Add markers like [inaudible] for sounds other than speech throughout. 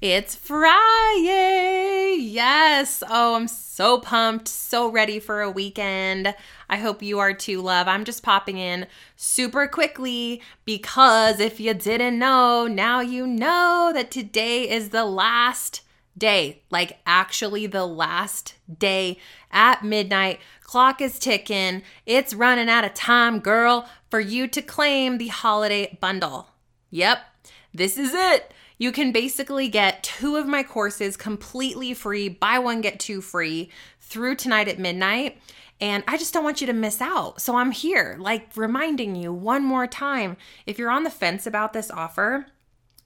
It's Friday. Yes. Oh, I'm so pumped, so ready for a weekend. I hope you are too, love. I'm just popping in super quickly because if you didn't know, now you know that today is the last day, like actually the last day at midnight. Clock is ticking. It's running out of time, girl, for you to claim the holiday bundle. Yep, this is it. You can basically get two of my courses completely free, buy one, get two free through tonight at midnight. And I just don't want you to miss out. So I'm here, like reminding you one more time. If you're on the fence about this offer,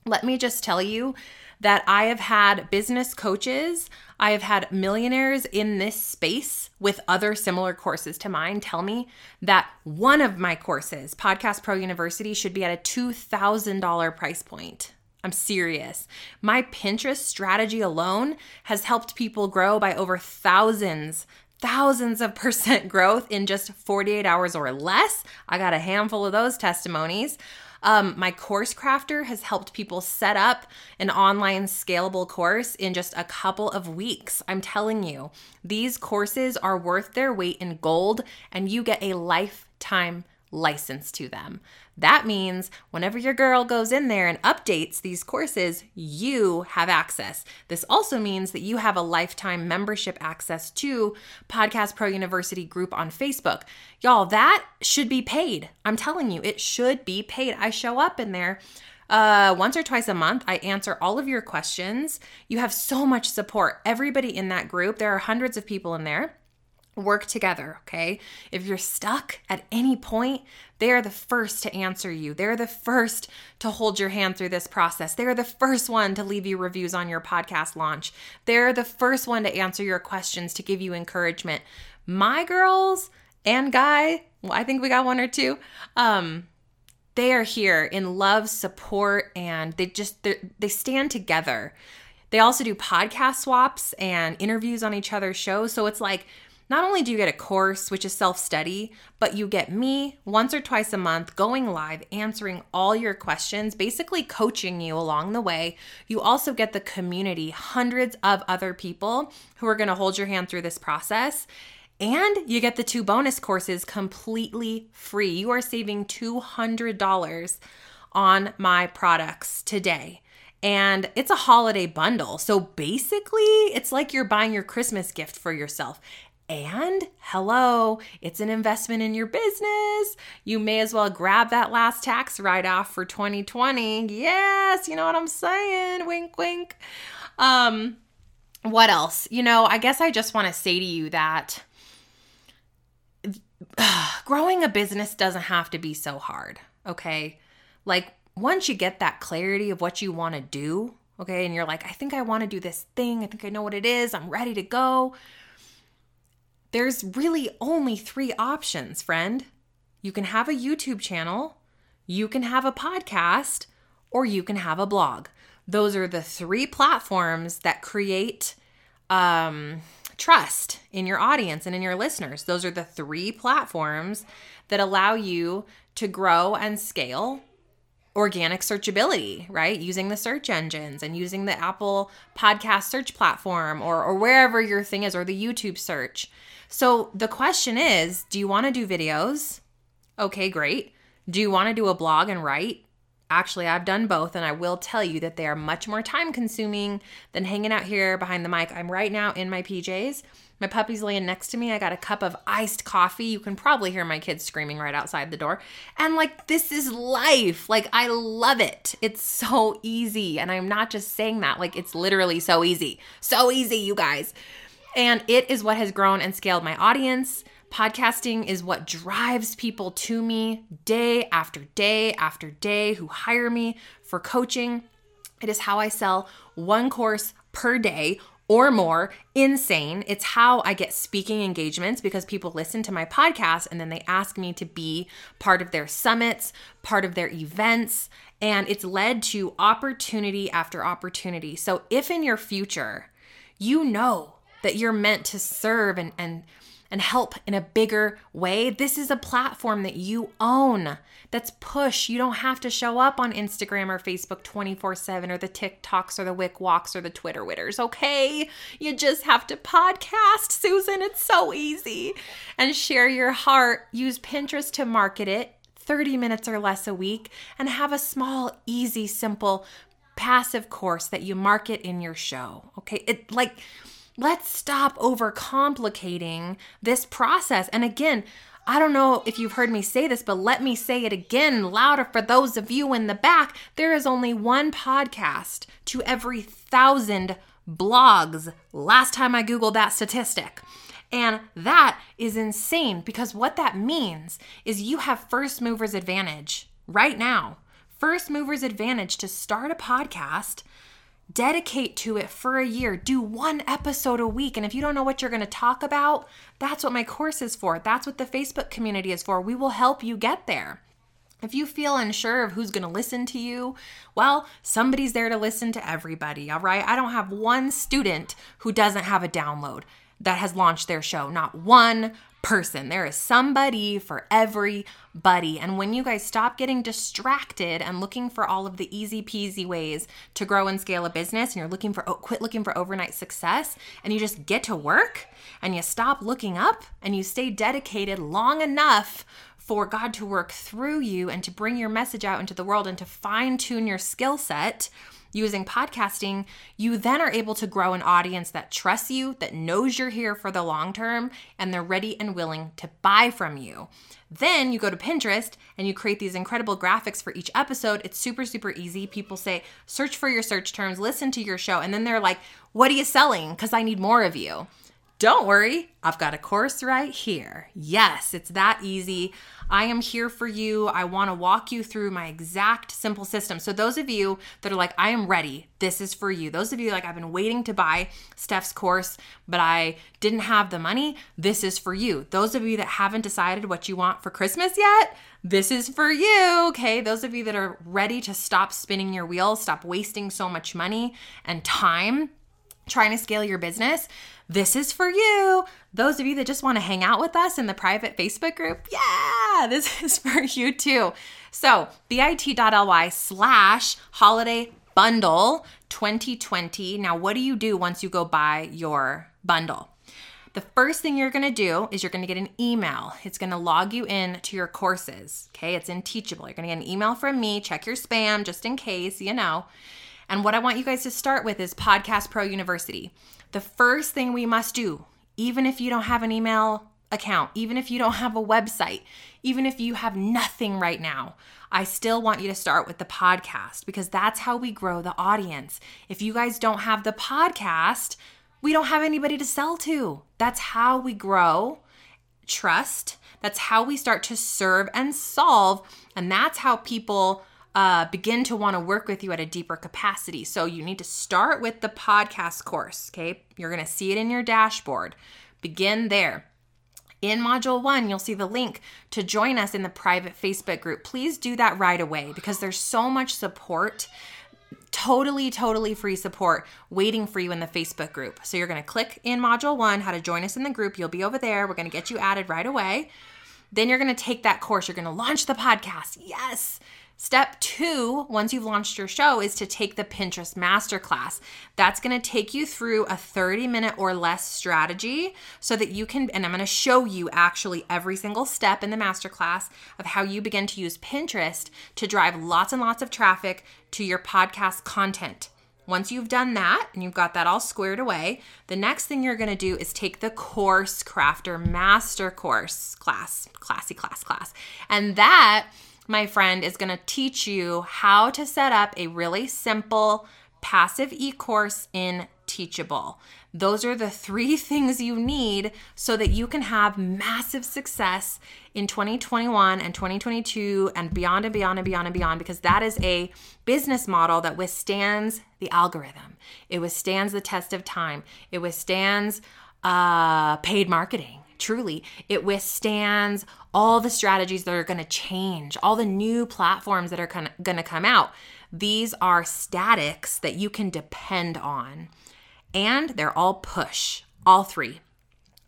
let me just tell you that I have had business coaches, I have had millionaires in this space with other similar courses to mine tell me that one of my courses, Podcast Pro University, should be at a $2,000 price point. I'm serious. My Pinterest strategy alone has helped people grow by over thousands, thousands of [laughs] percent growth in just 48 hours or less. I got a handful of those testimonies. Um, my course crafter has helped people set up an online scalable course in just a couple of weeks. I'm telling you, these courses are worth their weight in gold, and you get a lifetime license to them. That means whenever your girl goes in there and updates these courses, you have access. This also means that you have a lifetime membership access to Podcast Pro University group on Facebook. Y'all, that should be paid. I'm telling you, it should be paid. I show up in there uh, once or twice a month. I answer all of your questions. You have so much support. Everybody in that group, there are hundreds of people in there work together, okay? If you're stuck at any point, they are the first to answer you. They're the first to hold your hand through this process. They're the first one to leave you reviews on your podcast launch. They're the first one to answer your questions, to give you encouragement. My girls and guy, well, I think we got one or two. Um, they are here in love, support, and they just they stand together. They also do podcast swaps and interviews on each other's shows. So it's like not only do you get a course, which is self study, but you get me once or twice a month going live, answering all your questions, basically coaching you along the way. You also get the community, hundreds of other people who are going to hold your hand through this process. And you get the two bonus courses completely free. You are saving $200 on my products today and it's a holiday bundle. So basically, it's like you're buying your Christmas gift for yourself. And hello, it's an investment in your business. You may as well grab that last tax write off for 2020. Yes, you know what I'm saying? Wink, wink. Um, what else? You know, I guess I just want to say to you that [sighs] growing a business doesn't have to be so hard, okay? Like, once you get that clarity of what you want to do, okay, and you're like, I think I want to do this thing, I think I know what it is, I'm ready to go there's really only three options, friend. You can have a YouTube channel, you can have a podcast, or you can have a blog. Those are the three platforms that create um, trust in your audience and in your listeners. Those are the three platforms that allow you to grow and scale organic searchability, right? Using the search engines and using the Apple podcast search platform or, or wherever your thing is, or the YouTube search. So the question is do you want to do videos? Okay, great. Do you want to do a blog and write? Actually, I've done both, and I will tell you that they are much more time consuming than hanging out here behind the mic. I'm right now in my PJs. My puppy's laying next to me. I got a cup of iced coffee. You can probably hear my kids screaming right outside the door. And like, this is life. Like, I love it. It's so easy. And I'm not just saying that, like, it's literally so easy. So easy, you guys. And it is what has grown and scaled my audience. Podcasting is what drives people to me day after day after day who hire me for coaching. It is how I sell one course per day or more. Insane. It's how I get speaking engagements because people listen to my podcast and then they ask me to be part of their summits, part of their events, and it's led to opportunity after opportunity. So if in your future you know that you're meant to serve and and and help in a bigger way, this is a platform that you own. That's push. You don't have to show up on Instagram or Facebook 24 7 or the TikToks or the Wick Walks or the Twitter Witters, okay? You just have to podcast, Susan. It's so easy. And share your heart. Use Pinterest to market it 30 minutes or less a week and have a small, easy, simple, passive course that you market in your show. Okay? It like let's stop overcomplicating this process. And again, I don't know if you've heard me say this, but let me say it again louder for those of you in the back. There is only one podcast to every thousand blogs. Last time I Googled that statistic. And that is insane because what that means is you have first movers advantage right now. First movers advantage to start a podcast dedicate to it for a year. Do one episode a week. And if you don't know what you're going to talk about, that's what my course is for. That's what the Facebook community is for. We will help you get there. If you feel unsure of who's going to listen to you, well, somebody's there to listen to everybody, all right? I don't have one student who doesn't have a download that has launched their show. Not one person. There is somebody for everybody. And when you guys stop getting distracted and looking for all of the easy peasy ways to grow and scale a business, and you're looking for, oh, quit looking for overnight success, and you just get to work and you stop looking up and you stay dedicated long enough for God to work through you and to bring your message out into the world and to fine tune your skill set using podcasting, you then are able to grow an audience that trusts you, that knows you're here for the long term, and they're ready and willing to buy from you. Then you go to Pinterest and you create these incredible graphics for each episode. It's super, super easy. People say, search for your search terms, listen to your show, and then they're like, What are you selling? Because I need more of you. Don't worry, I've got a course right here. Yes, it's that easy. I am here for you. I want to walk you through my exact simple system. So, those of you that are like, I am ready, this is for you. Those of you like, I've been waiting to buy Steph's course, but I didn't have the money, this is for you. Those of you that haven't decided what you want for Christmas yet, this is for you. Okay. Those of you that are ready to stop spinning your wheels, stop wasting so much money and time trying to scale your business, this is for you. Those of you that just want to hang out with us in the private Facebook group, yeah, [laughs] this is for you too. So, bit.ly slash holiday bundle 2020. Now, what do you do once you go buy your bundle? The first thing you're to do is you're to get an email. It's to log you in to your courses. Okay, it's in Teachable. You're to get an email from me. Check your spam just in case, you know. And what I want you guys to start with is Podcast Pro University. The first thing we must do, even if you don't have an email account, even if you don't have a website, even if you have nothing right now, I still want you to start with the podcast because that's how we grow the audience. If you guys don't have the podcast, we don't have anybody to sell to. That's how we grow trust. That's how we start to serve and solve. And that's how people uh, begin to want to work with you at a deeper capacity. So you need to start with the podcast course. Okay. You're going to see it in your dashboard. Begin there. In module one, you'll see the link to join us in the private Facebook group. Please do that right away because there's so much support, totally, totally free support waiting for you in the Facebook group. So you're going to click in module one, how to join us in the group. You'll be over there. We're going to get you added right away. Then you're going to take that course. You're going to launch the podcast. Yes. Step two, once you've launched your show, is to take the Pinterest Masterclass. That's gonna take you through a 30 minute or less strategy so that you can, and I'm gonna show you actually every single step in the masterclass of how you begin to use Pinterest to drive lots and lots of traffic to your podcast content. Once you've done that and you've got that all squared away, the next thing you're gonna do is take the Course Crafter Master Course class, classy class, class. And that my friend is going to teach you how to set up a really simple passive e course in Teachable. Those are the three [laughs] things you need so that you can have massive success in 2021 and 2022 and beyond and beyond and beyond and beyond because that is a business model that withstands the algorithm. It withstands the test of time. It withstands uh, paid marketing truly it withstands all the strategies that are going to change all the new platforms that are going to come out these are statics that you can depend on and they're all push all three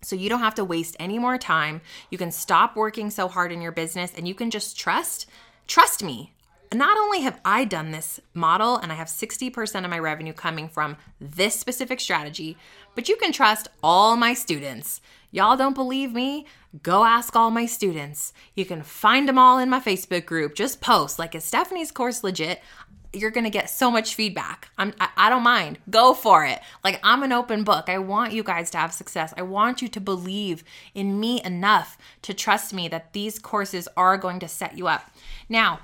So you don't have to waste any more time. You can stop working so hard in your business and you can just trust, trust me. Not only have I done this model and I have 60% of my revenue coming from this specific strategy, but you can trust all my students. Y'all don't believe me? Go ask all my students. You can find them all in my Facebook group. Just post like, is Stephanie's course legit? you're to get so much feedback. I'm, I, I don't mind. Go for it. Like, I'm an open book. I want you guys to have success. I want you to believe in me enough to trust me that these courses are going to set you up. Now,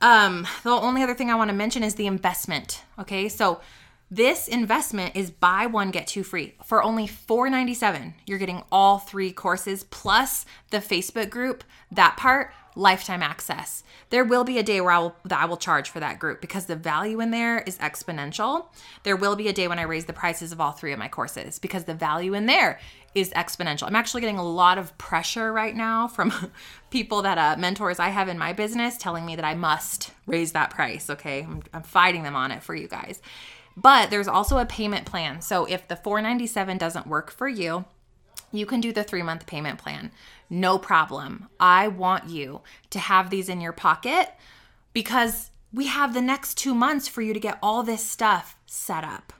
um, the only other thing I want to mention is the investment. Okay. So, this investment is buy one get two free for only $4.97. You're getting all three courses plus the Facebook group. That part lifetime access. There will be a day where I will that I will charge for that group because the value in there is exponential. There will be a day when I raise the prices of all three of my courses because the value in there is exponential. I'm actually getting a lot of pressure right now from [laughs] people that uh, mentors I have in my business telling me that I must raise that price. Okay, I'm, I'm fighting them on it for you guys. But there's also a payment plan. So if the 497 doesn't work for you, you can do the three month payment plan. No problem. I want you to have these in your pocket because we have the next two months for you to get all this stuff set up.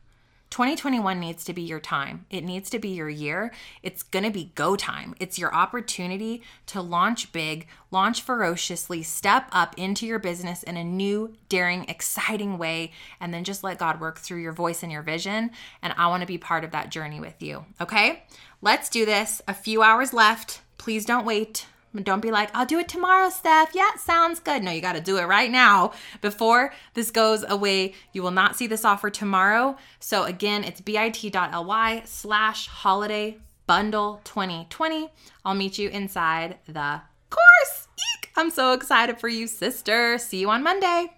2021 needs to be your time. It needs to be your year. It's going to be go time. It's your opportunity to launch big, launch ferociously, step up into your business in a new, daring, exciting way, and then just let God work through your voice and your vision. And I want to be part of that journey with you. Okay? Let's do this. A few hours left. Please don't wait. Don't be like, I'll do it tomorrow, Steph. Yeah, sounds good. No, you got to do it right now before this goes away. You will not see this offer tomorrow. So again, it's bit.ly slash holiday bundle 2020. I'll meet you inside the course. Eek! I'm so excited for you, sister. See you on Monday.